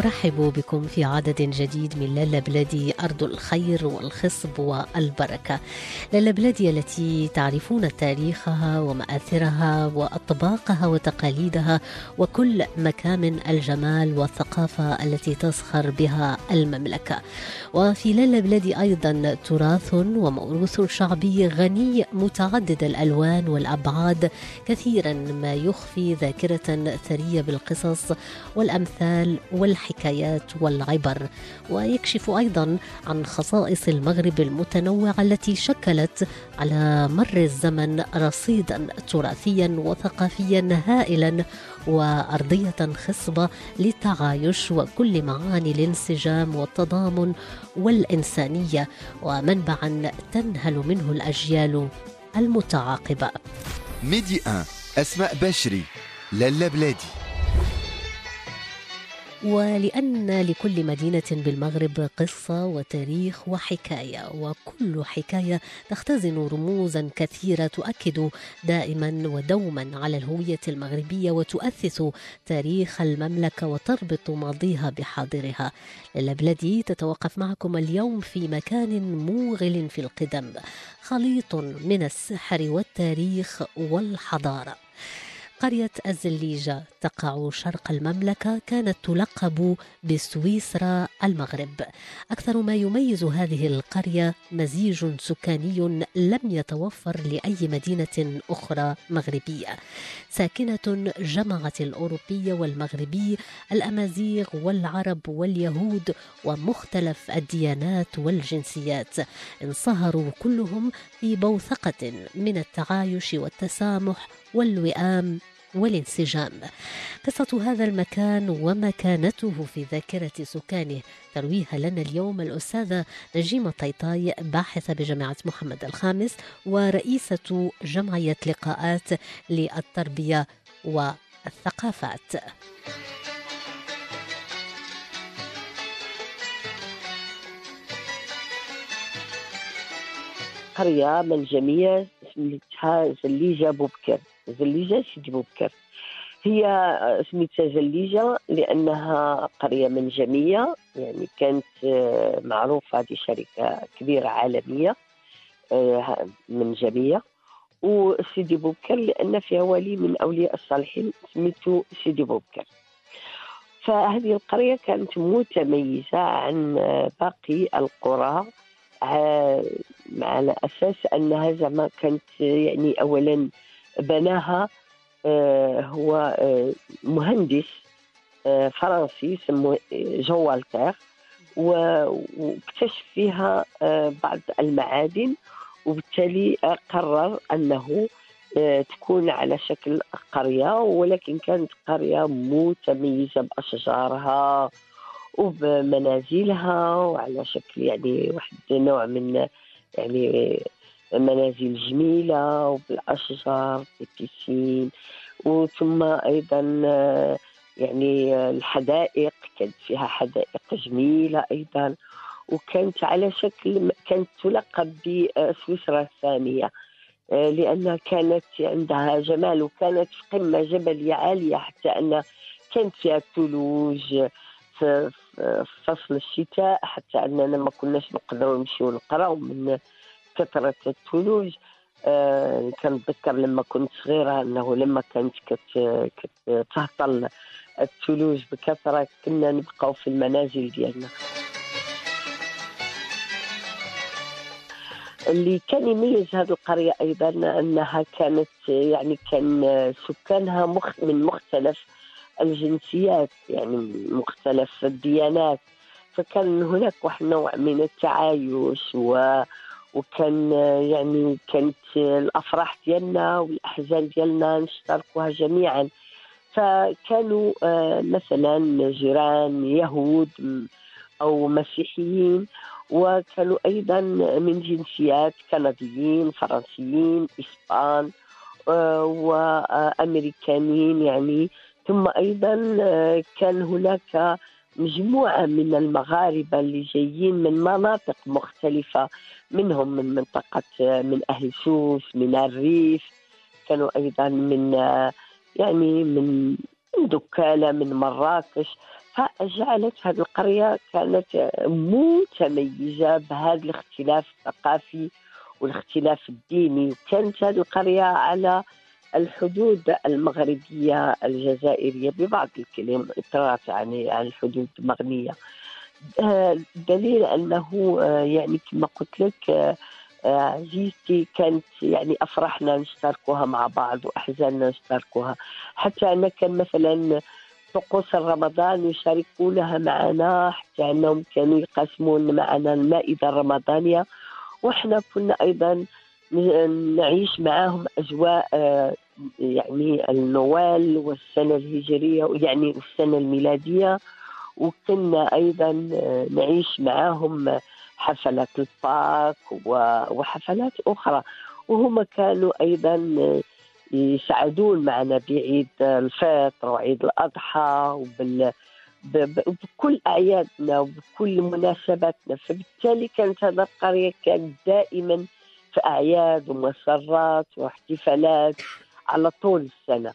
أرحب بكم في عدد جديد من لالا بلادي أرض الخير والخصب والبركة. لالا بلادي التي تعرفون تاريخها ومآثرها وأطباقها وتقاليدها وكل مكامن الجمال والثقافة التي تزخر بها المملكة. وفي لالا بلادي أيضا تراث وموروث شعبي غني متعدد الألوان والأبعاد كثيرا ما يخفي ذاكرة ثرية بالقصص والأمثال والحكايات. والعبر ويكشف أيضا عن خصائص المغرب المتنوعة التي شكلت على مر الزمن رصيدا تراثيا وثقافيا هائلا وأرضية خصبة للتعايش وكل معاني الانسجام والتضامن والإنسانية ومنبعا تنهل منه الأجيال المتعاقبة. ميدي 1 أسماء بشري لالا بلادي. ولأن لكل مدينة بالمغرب قصة وتاريخ وحكاية وكل حكاية تختزن رموزا كثيرة تؤكد دائما ودوما على الهوية المغربية وتؤسس تاريخ المملكة وتربط ماضيها بحاضرها. للبلدي تتوقف معكم اليوم في مكان موغل في القدم خليط من السحر والتاريخ والحضارة. قرية الزليجة تقع شرق المملكة كانت تلقب بسويسرا المغرب. أكثر ما يميز هذه القرية مزيج سكاني لم يتوفر لأي مدينة أخرى مغربية. ساكنة جمعت الأوروبي والمغربي الأمازيغ والعرب واليهود ومختلف الديانات والجنسيات. انصهروا كلهم في بوثقة من التعايش والتسامح والوئام والانسجام. قصة هذا المكان ومكانته في ذاكرة سكانه. ترويها لنا اليوم الأستاذة نجيمة طيطاي باحثة بجامعة محمد الخامس ورئيسة جمعية لقاءات للتربية والثقافات. قرية منجمية سميتها زليجة بوبكر زليجة سيدي بوبكر. هي سميتها زليجة لأنها قرية منجمية يعني كانت آه، معروفة هذه شركة كبيرة عالمية آه، منجمية وسيدي بوبكر لأن فيها ولي من أولياء الصالحين سميته سيدي بوبكر. فهذه القرية كانت متميزة عن آه، باقي القرى على أساس أنها زعما كانت يعني اولا بناها آه، هو آه، مهندس آه، فرنسي سموه جو والتير و- واكتشف فيها بعض المعادن وبالتالي قرر أنه تكون على شكل قرية ولكن كانت قرية متميزة بأشجارها وبمنازلها وعلى شكل يعني واحد نوع من يعني منازل جميلة وبالأشجار بالبيسين وثم أيضا يعني الحدائق كانت فيها حدائق جميلة أيضا وكانت على شكل كانت تلقب بسويسرا الثانية لأنها كانت عندها جمال وكانت في قمة جبلية عالية حتى أن كانت فيها الثلوج في فصل الشتاء حتى أننا ما كناش نقدروا نمشيو نقراو من كثرة الثلوج آه كنتذكر لما كنت صغيرة أنه لما كانت كت كتهطل الثلوج بكثرة كنا نبقاو في المنازل ديالنا. اللي كان يميز هذه القرية أيضا أنها كانت يعني كان سكانها مخ من مختلف الجنسيات يعني مختلف الديانات فكان هناك واحد نوع من التعايش و وكان يعني كانت الأفراح ديالنا والأحزان ديالنا نشتركوها جميعا. فكانوا آه، مثلا جيران يهود أو مسيحيين وكانوا أيضا من جنسيات كنديين فرنسيين إسبان آه، وأمريكانيين يعني. ثم أيضا آه، كان هناك مجموعة من المغاربة اللي جايين من مناطق مختلفة منهم من منطقة من أهل سوس من الريف كانوا أيضا من يعني من دكالة من مراكش. فجعلت هذه القرية كانت متميزة بهذا الاختلاف الثقافي والاختلاف الديني. وكانت هذه القرية على الحدود المغربية الجزائرية ببعض الكيلومترات يعني عن الحدود المغنية. آه، دليل أنه آه، يعني كما قلت لك آه، آه، عزيزتي كانت يعني أفرحنا نشتركوها مع بعض وأحزاننا نشتركوها. حتى أنا كان مثلا طقوس رمضان يشاركونها معنا حتى أنهم كانوا يقسمون معنا المائدة الرمضانية وإحنا كنا أيضا ن- نعيش معهم أجواء آه، يعني النوال والسنة الهجرية يعني والسنة الميلادية. وكنا أيضا آه، نعيش معهم حفلات الباك وحفلات أخرى. وهم كانوا أيضا آه، يساعدون معنا بعيد الفطر وعيد الأضحى وبال بكل أعيادنا وبكل مناسباتنا. فبالتالي كانت هذه القرية كانت دائما في أعياد ومسرات واحتفالات على طول السنة.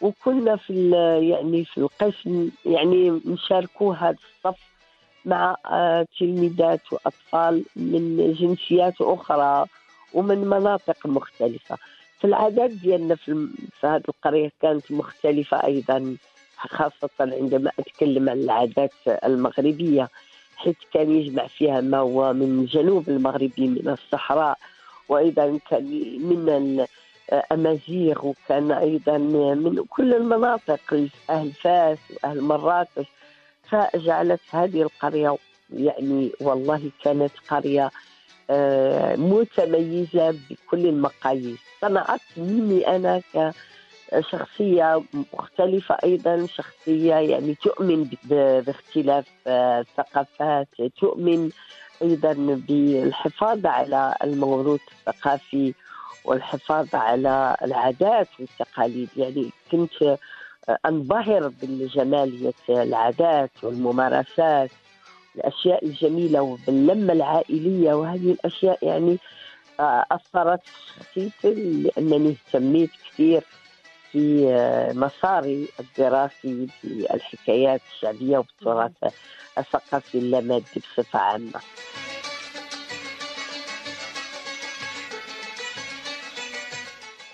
وكنا في يعني في القسم يعني نشاركوا هذا الصف مع آه، تلميذات وأطفال من جنسيات أخرى ومن مناطق مختلفة. ديالنا في, الم- في هذه القرية كانت مختلفة أيضا خاصة عندما أتكلم عن العادات المغربية حيث كان يجمع فيها ما هو من جنوب المغربي من الصحراء وأيضا كان من الأمازيغ وكان أيضا من كل المناطق أهل فاس وأهل مراكش. فجعلت هذه القرية يعني والله كانت قرية آه، متميزة بكل المقاييس. صنعت مني أنا كشخصية مختلفة أيضا شخصية يعني تؤمن باختلاف آه، الثقافات تؤمن أيضا بالحفاظ على الموروث الثقافي والحفاظ على العادات والتقاليد. يعني كنت أنبهر بالجمالية العادات والممارسات الأشياء الجميلة وباللمة العائلية. وهذه الأشياء يعني آه، أثرت في شخصيتي لأنني اهتميت كثير في آه، مساري الدراسي بالحكايات الشعبية وبالتراث الثقافي اللامادي بصفة عامة.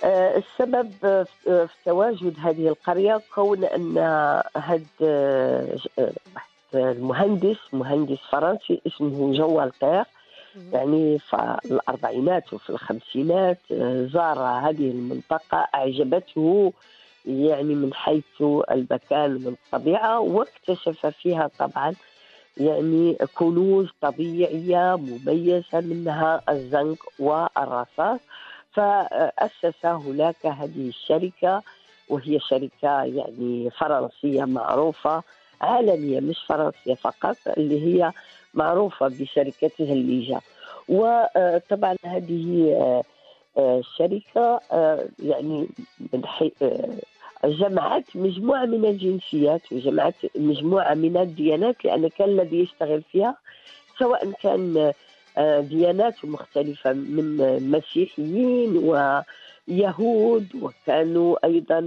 آه، السبب آه، في تواجد هذه القرية كون أن هذا المهندس مهندس فرنسي اسمه جو القير يعني في الأربعينات وفي الخمسينات آه، زار هذه المنطقة أعجبته يعني من حيث المكان والطبيعة واكتشف فيها طبعا يعني كنوز طبيعية مميزة منها الزنك والرصاص. فأسس هناك هذه الشركة وهي شركة يعني فرنسية معروفة عالمية مش فرنسية فقط اللي هي معروفة بشركتها الليجا وطبعا هذه آه، آه، آه، يعني من. آه، جمعت مجموعة من الجنسيات وجمعت مجموعة من الديانات لأن كان الذي يشتغل فيها سواء كان آه، ديانات مختلفة من مسيحيين ويهود وكانوا أيضا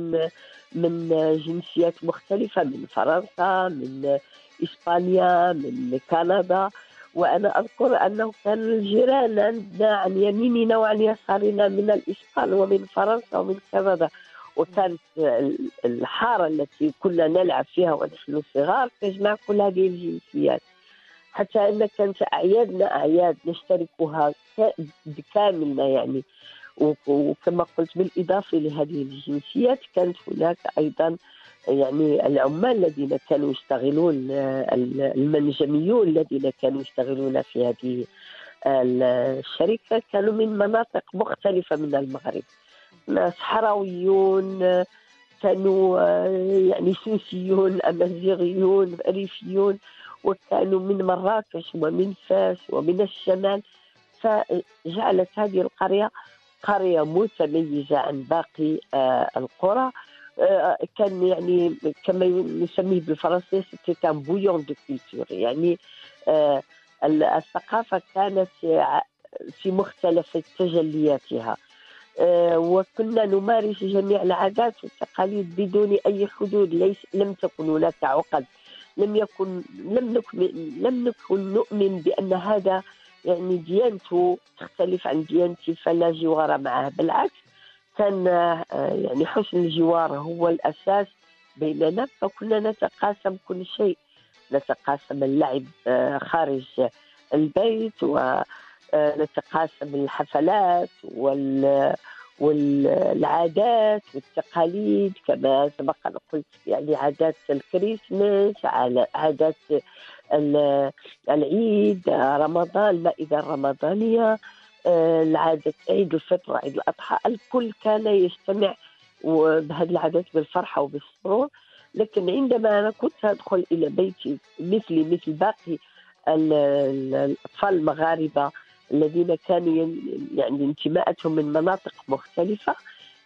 من جنسيات مختلفة من فرنسا من إسبانيا من كندا. وأنا أذكر أنه كان الجيران عندنا عن يميننا وعن يسارنا من الإسبان ومن فرنسا ومن كندا. وكانت الحارة التي كنا نلعب فيها ونحن صغار تجمع كل هذه الجنسيات. حتى أن كانت أعيادنا أعياد نشتركها بكاملنا يعني. وكما قلت بالإضافة لهذه الجنسيات كانت هناك أيضا يعني العمال الذين كانوا يشتغلون آه، المنجميون الذين كانوا يشتغلون في هذه الشركة كانوا من مناطق مختلفة من المغرب. صحراويون آه، كانوا آه، يعني سوسيون أمازيغيون ريفيون وكانوا من مراكش ومن فاس ومن الشمال. فجعلت هذه القرية قرية متميزة عن باقي آه، القرى. آه، كان يعني كما نسميه بالفرنسية c'était un bouillon de culture يعني آه، الثقافة كانت في مختلف تجلياتها. وكنا نمارس جميع العادات والتقاليد بدون أي حدود. ليس لم تكن هناك عقد. لم يكن لم نكن لم نكن نؤمن بأن هذا يعني ديانته تختلف عن ديانتي فلا جوار معه. بالعكس كان آه، يعني حسن الجوار هو الأساس بيننا فكنا نتقاسم كل شيء. نتقاسم اللعب آه، خارج البيت ونتقاسم آه، الحفلات وال والعادات والتقاليد كما سبق أن قلت يعني عادات الكريسماس عادات العيد رمضان المائدة الرمضانية آه، العادة عيد الفطر عيد الأضحى الكل كان يجتمع بهذه العادات بالفرحة وبالسرور. لكن عندما أنا كنت أدخل إلى بيتي مثلي مثل باقي الأطفال المغاربة الذين كانوا يعني انتماءاتهم من مناطق مختلفة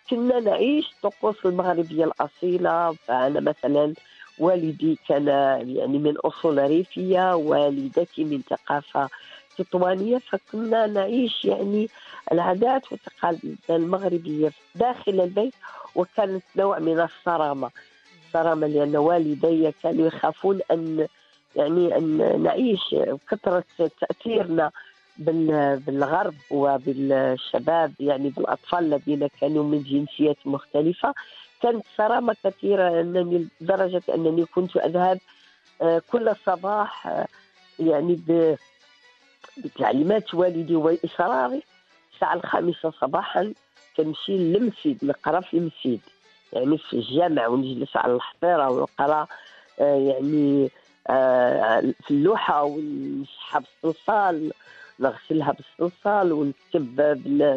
كنا نعيش الطقوس المغربية الأصيلة. فأنا مثلا والدي كان يعني من أصول ريفية والدتي من ثقافة تطوانية فكنا نعيش يعني العادات والتقاليد المغربية داخل البيت وكانت نوع من الصرامة. الصرامة لأن والدي كانوا يخافون أن يعني أن نعيش كثرة تأثيرنا بالغرب وبالشباب يعني بالأطفال الذين كانوا من جنسيات مختلفة. كانت صرامة كثيرة أنني لدرجة أنني كنت أذهب آه، كل صباح آه، يعني بتعليمات والدي وإصراري. الساعة الخامسة صباحا كنمشي للمسجد نقرأ في المسجد يعني في الجامع ونجلس على الحفيره ونقرأ آه، يعني في اللوحة ونسحب الصلصال. نغسلها بالصلصال ونكتب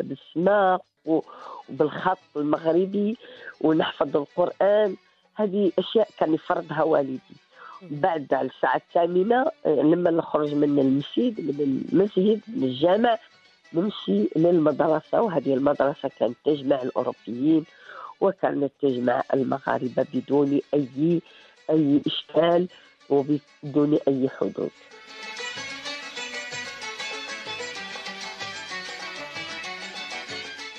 بالسماق وبالخط المغربي ونحفظ القرآن. هذه أشياء كان يفرضها والدي. بعد الساعة الثامنة لما نخرج من المسجد من المسجد من الجامع نمشي للمدرسة. وهذه المدرسة كانت تجمع الأوروبيين وكانت تجمع المغاربة بدون أي أي إشكال وبدون أي حدود.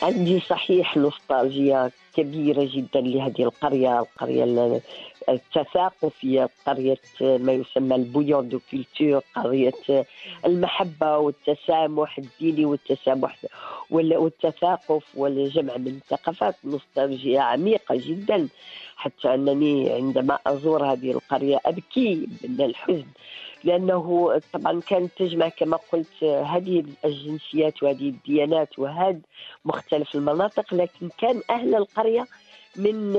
عندي صحيح نوستالجيا كبيرة جدا لهذه القرية القرية التثاقفية قرية ما يسمى ال bouillon de culture قرية المحبة والتسامح الديني والتسامح والتثاقف والجمع من الثقافات نوستالجيا عميقة جدا. حتى أنني عندما أزور هذه القرية أبكي من الحزن. لأنه طبعا كانت تجمع كما قلت هذه الجنسيات وهذه الديانات وهذه مختلف المناطق لكن كان أهل القرية من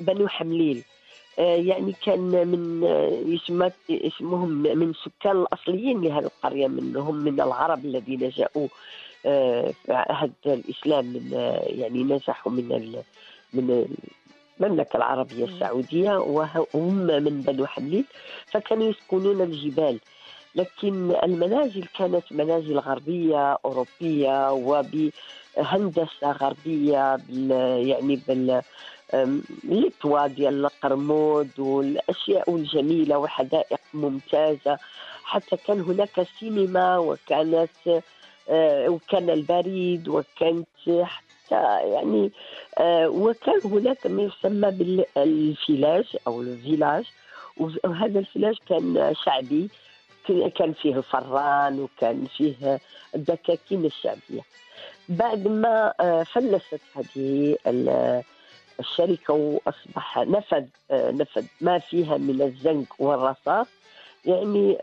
بنو حمليل. يعني كان من يسمى اسمهم من سكان الأصليين لهذه القرية منهم من العرب الذين جاءوا في عهد الإسلام من يعني نزحوا من من المملكة العربية السعودية وهم من بنو حمليل فكانوا يسكنون الجبال. لكن المنازل كانت منازل غربية أوروبية وبهندسة غربية بال يعني بال الاتوا ديال القرمود والأشياء الجميلة وحدائق ممتازة. حتى كان هناك سينما وكانت آه، وكان البريد وكانت يعني آه، وكان هناك ما يسمى بالفيلاج أو الفيلاج وهذا الفيلاج كان شعبي كان فيه الفران وكان فيه الدكاكين الشعبية. بعد ما آه، فلست هذه الشركة وأصبح نفذ آه، نفذ ما فيها من الزنك والرصاص يعني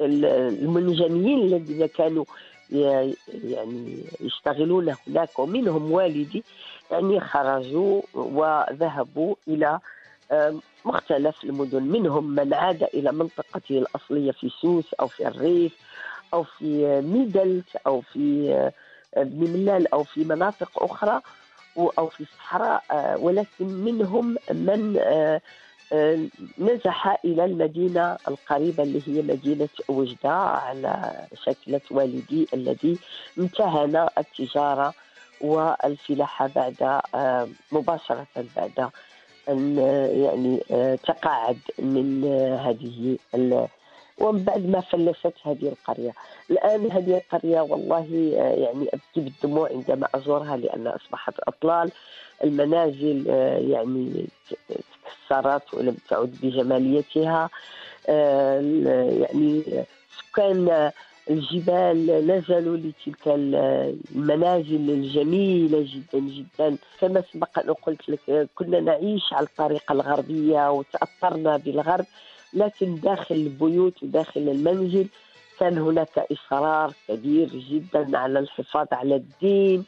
المنجمين الذين كانوا يعني يشتغلون هناك ومنهم والدي يعني خرجوا وذهبوا إلى مختلف المدن. منهم من عاد إلى منطقته الأصلية في سوس أو في الريف أو في ميدلت أو في بن ملال أو في مناطق أخرى أو في الصحراء ولكن منهم من آه، نزح إلى المدينة القريبة اللي هي مدينة وجدة على شكلة والدي الذي امتهن التجارة والفلاحة بعد آه، مباشرة بعد أن آه، يعني آه، تقاعد من آه، هذه ومن بعد ما فلست هذه القرية. الآن هذه القرية والله آه، يعني أبكي بالدموع عندما أزورها لأنها أصبحت أطلال. المنازل آه، يعني تكسرت ولم تعد بجماليتها. آه، يعني سكان الجبال نزلوا لتلك ال- المنازل الجميلة جدا جدا. كما سبق أن قلت لك كنا نعيش على الطريقة الغربية وتأثرنا بالغرب. لكن داخل البيوت وداخل المنزل كان هناك إصرار كبير جدا على الحفاظ على الدين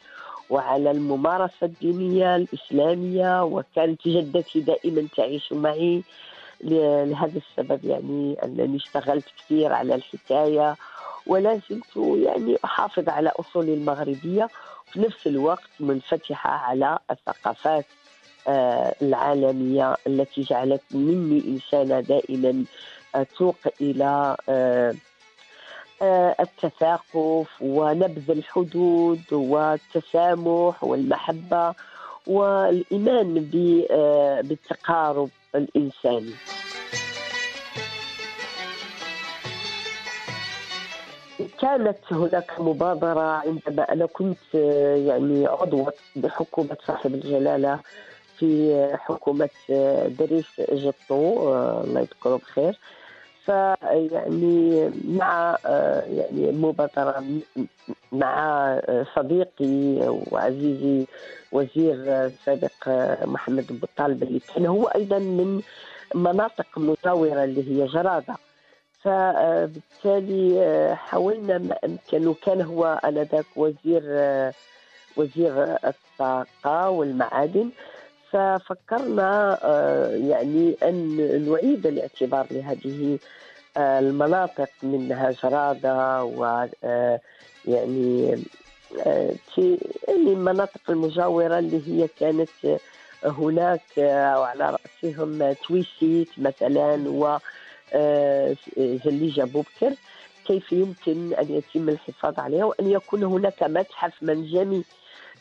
وعلى الممارسة الدينية الإسلامية وكانت جدتي دائما تعيش معي لهذا السبب يعني أنني اشتغلت كثير على الحكاية ولا زلت يعني أحافظ على أصولي المغربية في نفس الوقت منفتحة على الثقافات العالمية التي جعلت مني إنسانة دائما أتوق إلى آه، التثاقف ونبذ الحدود والتسامح والمحبة والإيمان آه، بالتقارب الإنساني. كانت هناك مبادرة عندما أنا كنت آه، يعني عضوة بحكومة صاحب الجلالة في حكومة آه، دريس جطو آه، الله يذكره بخير. فيعني مع آه، يعني مبادرة م- مع صديقي وعزيزي وزير السابق محمد بن طالب اللي كان هو أيضا من مناطق مجاورة اللي هي جرادة. فبالتالي حاولنا ما أمكن وكان هو آنذاك وزير وزير الطاقة والمعادن. ففكرنا آه، يعني أن نعيد الاعتبار لهذه آه، المناطق منها جرادة و آه، يعني يعني المناطق المجاورة اللي هي كانت هناك وعلى رأسهم تويسيت مثلا و زليجة بوبكر كيف يمكن أن يتم الحفاظ عليها وأن يكون هناك متحف منجمي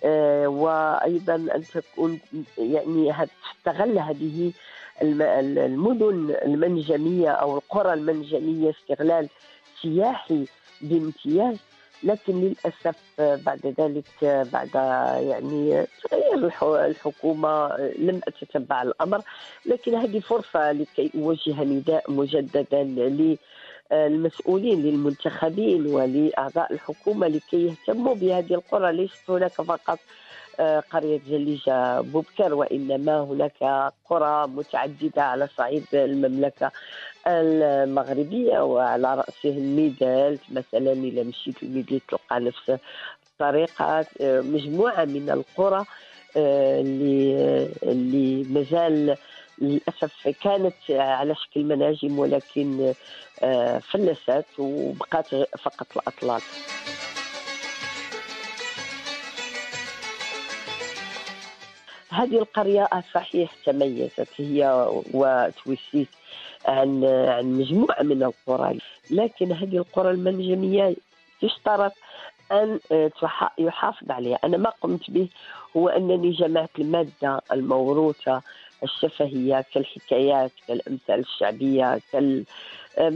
آه، وأيضا أن تكون يعني تستغل هذه الم- المدن المنجمية أو القرى المنجمية استغلال سياحي بامتياز لكن للأسف آه، بعد ذلك آه، بعد يعني تغيير الح- الحكومة آه، لم أتتبع الأمر. لكن هذه فرصة لكي أوجه نداء مجددا للمسؤولين للمنتخبين ولأعضاء الحكومة لكي يهتموا بهذه القرى. ليست هناك فقط آه، قرية جليجة بوبكر وإنما هناك قرى متعددة على صعيد المملكة المغربية وعلى رأسهم ميدالت مثلا إذا مشيت لميدالت تلقى نفس الطريقة. آه، مجموعة من القرى آه، اللي اللي مازال للأسف كانت على شكل مناجم ولكن آه، فلست وبقات فقط الاطلال هذه القرية صحيح تميزت هي وتويسيت عن عن مجموعة من القرى لكن هذه القرى المنجمية يشترط أن آه، يحافظ عليها. أنا ما قمت به هو أنني جمعت المادة الموروثة الشفهية كالحكايات كالأمثال الشعبية كال آه،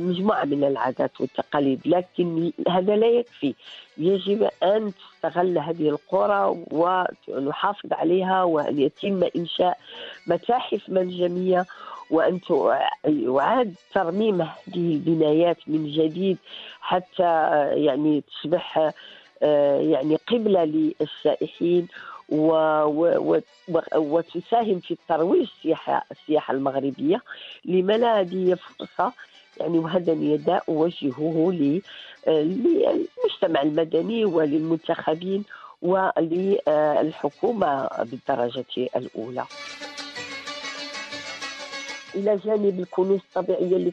من العادات والتقاليد. لكن هذا لا يكفي. يجب أن تستغل هذه القرى ونحافظ عليها وأن يتم إنشاء متاحف منجمية وأن يعاد ترميم هذه البنايات من جديد حتى آه، يعني تصبح آه، يعني قبلة للسائحين. و و وتساهم في ترويج السياحة السياحة المغربية لما هذه هي فرصة. يعني وهذا نداء آه، للمجتمع المدني وللمنتخبين وللحكومة بالدرجة الأولى. إلى جانب الكنوز الطبيعية اللي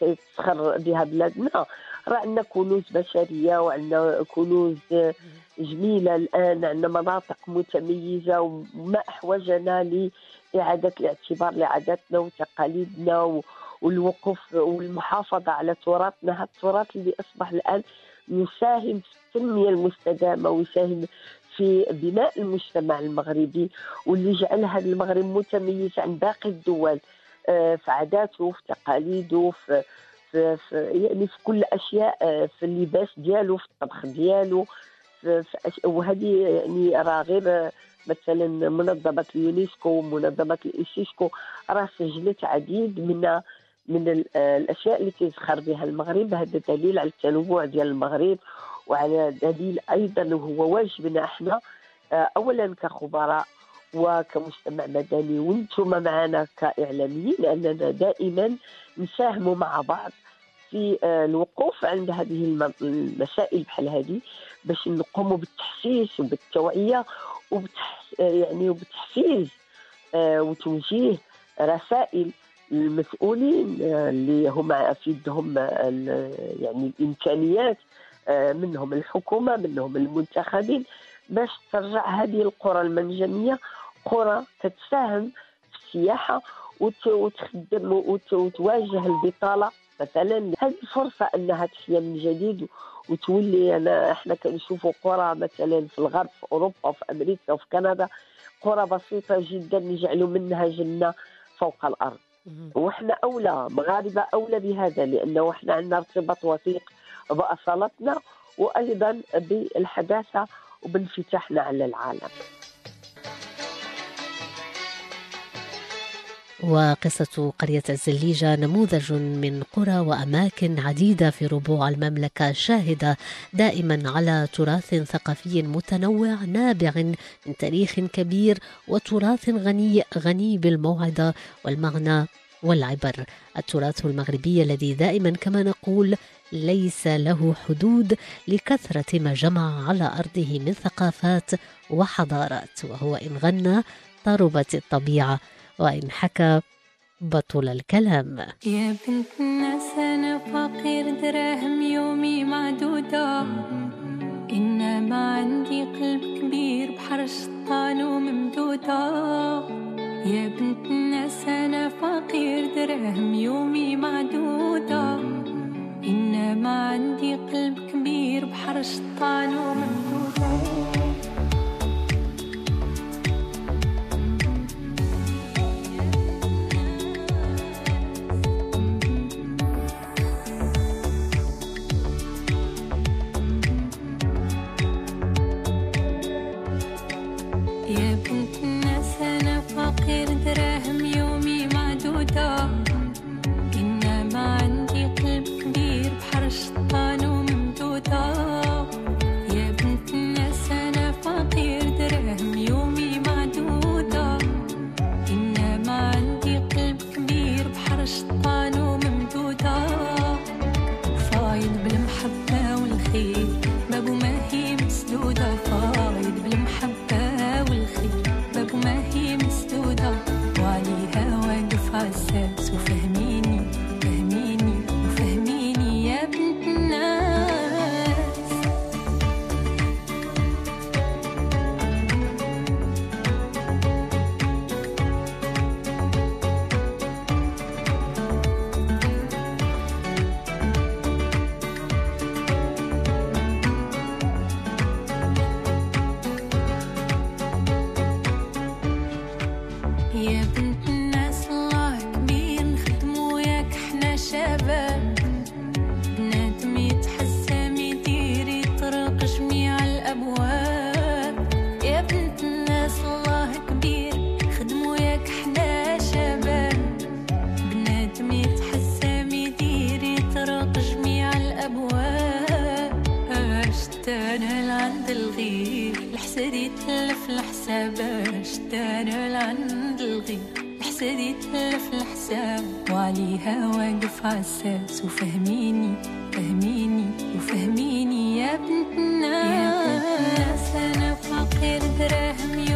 كتسخر بها بلادنا راه عندنا كنوز بشرية وعندنا كنوز جميلة الآن عندنا مناطق متميزة وما أحوجنا لاعاده الاعتبار لعاداتنا وتقاليدنا والوقوف والمحافظة على تراثنا. هذا التراث اللي أصبح الآن يساهم في التنمية المستدامة ويساهم في بناء المجتمع المغربي واللي جعل هذا المغرب متميز عن باقي الدول آه، في عاداته في تقاليده في في, يعني في كل أشياء آه، في اللباس ديالو في الطبخ ديالو وهذه يعني راه غير آه، مثلا منظمة اليونسكو ومنظمه الايسيسكو راه سجلت عديد من من آه، الأشياء اللي تزخر بها المغرب. هذا دليل على التنوع ديال المغرب وعلى دليل أيضا وهو واجبنا إحنا اولا كخبراء وكمجتمع مدني. وأنتم معنا كإعلاميين اننا دائما نساهموا مع بعض. في آه، الوقوف عند هذه الم- المسائل بحال هذه باش نقوموا بالتحسيس وبالتوعية وبتح... آه، يعني وبتحفيز آه، وتوجيه رسائل المسؤولين اللي هم في يدهم يعني الإمكانيات منهم الحكومة منهم المنتخبين باش ترجع هذه القرى المنجمية قرى تتساهم في السياحة وت- وتخدم وت- وتواجه البطالة مثلا هذه الفرصه أنها تحيا من جديد وتولي أنا إحنا كنشوفوا قرى مثلا في الغرب في أوروبا وفي أمريكا وفي كندا قرى بسيطة جدا نجعلوا منها جنة فوق الأرض. وإحنا أولى مغاربة أولى بهذا لأنه إحنا عندنا ارتباط وثيق بأصالتنا وأيضا بالحداثة وبانفتاحنا على العالم. وقصة قرية الزليجة نموذج من قرى وأماكن عديدة في ربوع المملكة شاهدة دائما على تراث ثقافي متنوع نابع من تاريخ كبير وتراث غني غني بالموعظة والمعنى والعبر. التراث المغربي الذي دائما كما نقول ليس له حدود لكثرة ما جمع على أرضه من ثقافات وحضارات وهو إن غنى طربت الطبيعة. وإن حكى بطل الكلام. يا بنت الناس أنا فقير دراهم يومي معدودة. إنما عندي قلب كبير بحر الشطان وممدودة. يا بنت الناس أنا فقير دراهم يومي معدودة. إنما عندي قلب كبير بحر الشطان وممدودة. فقير واقف عساس وفهميني فهميني وفهميني يا بنت الناس. يا بنت الناس. أنا فقير دراهم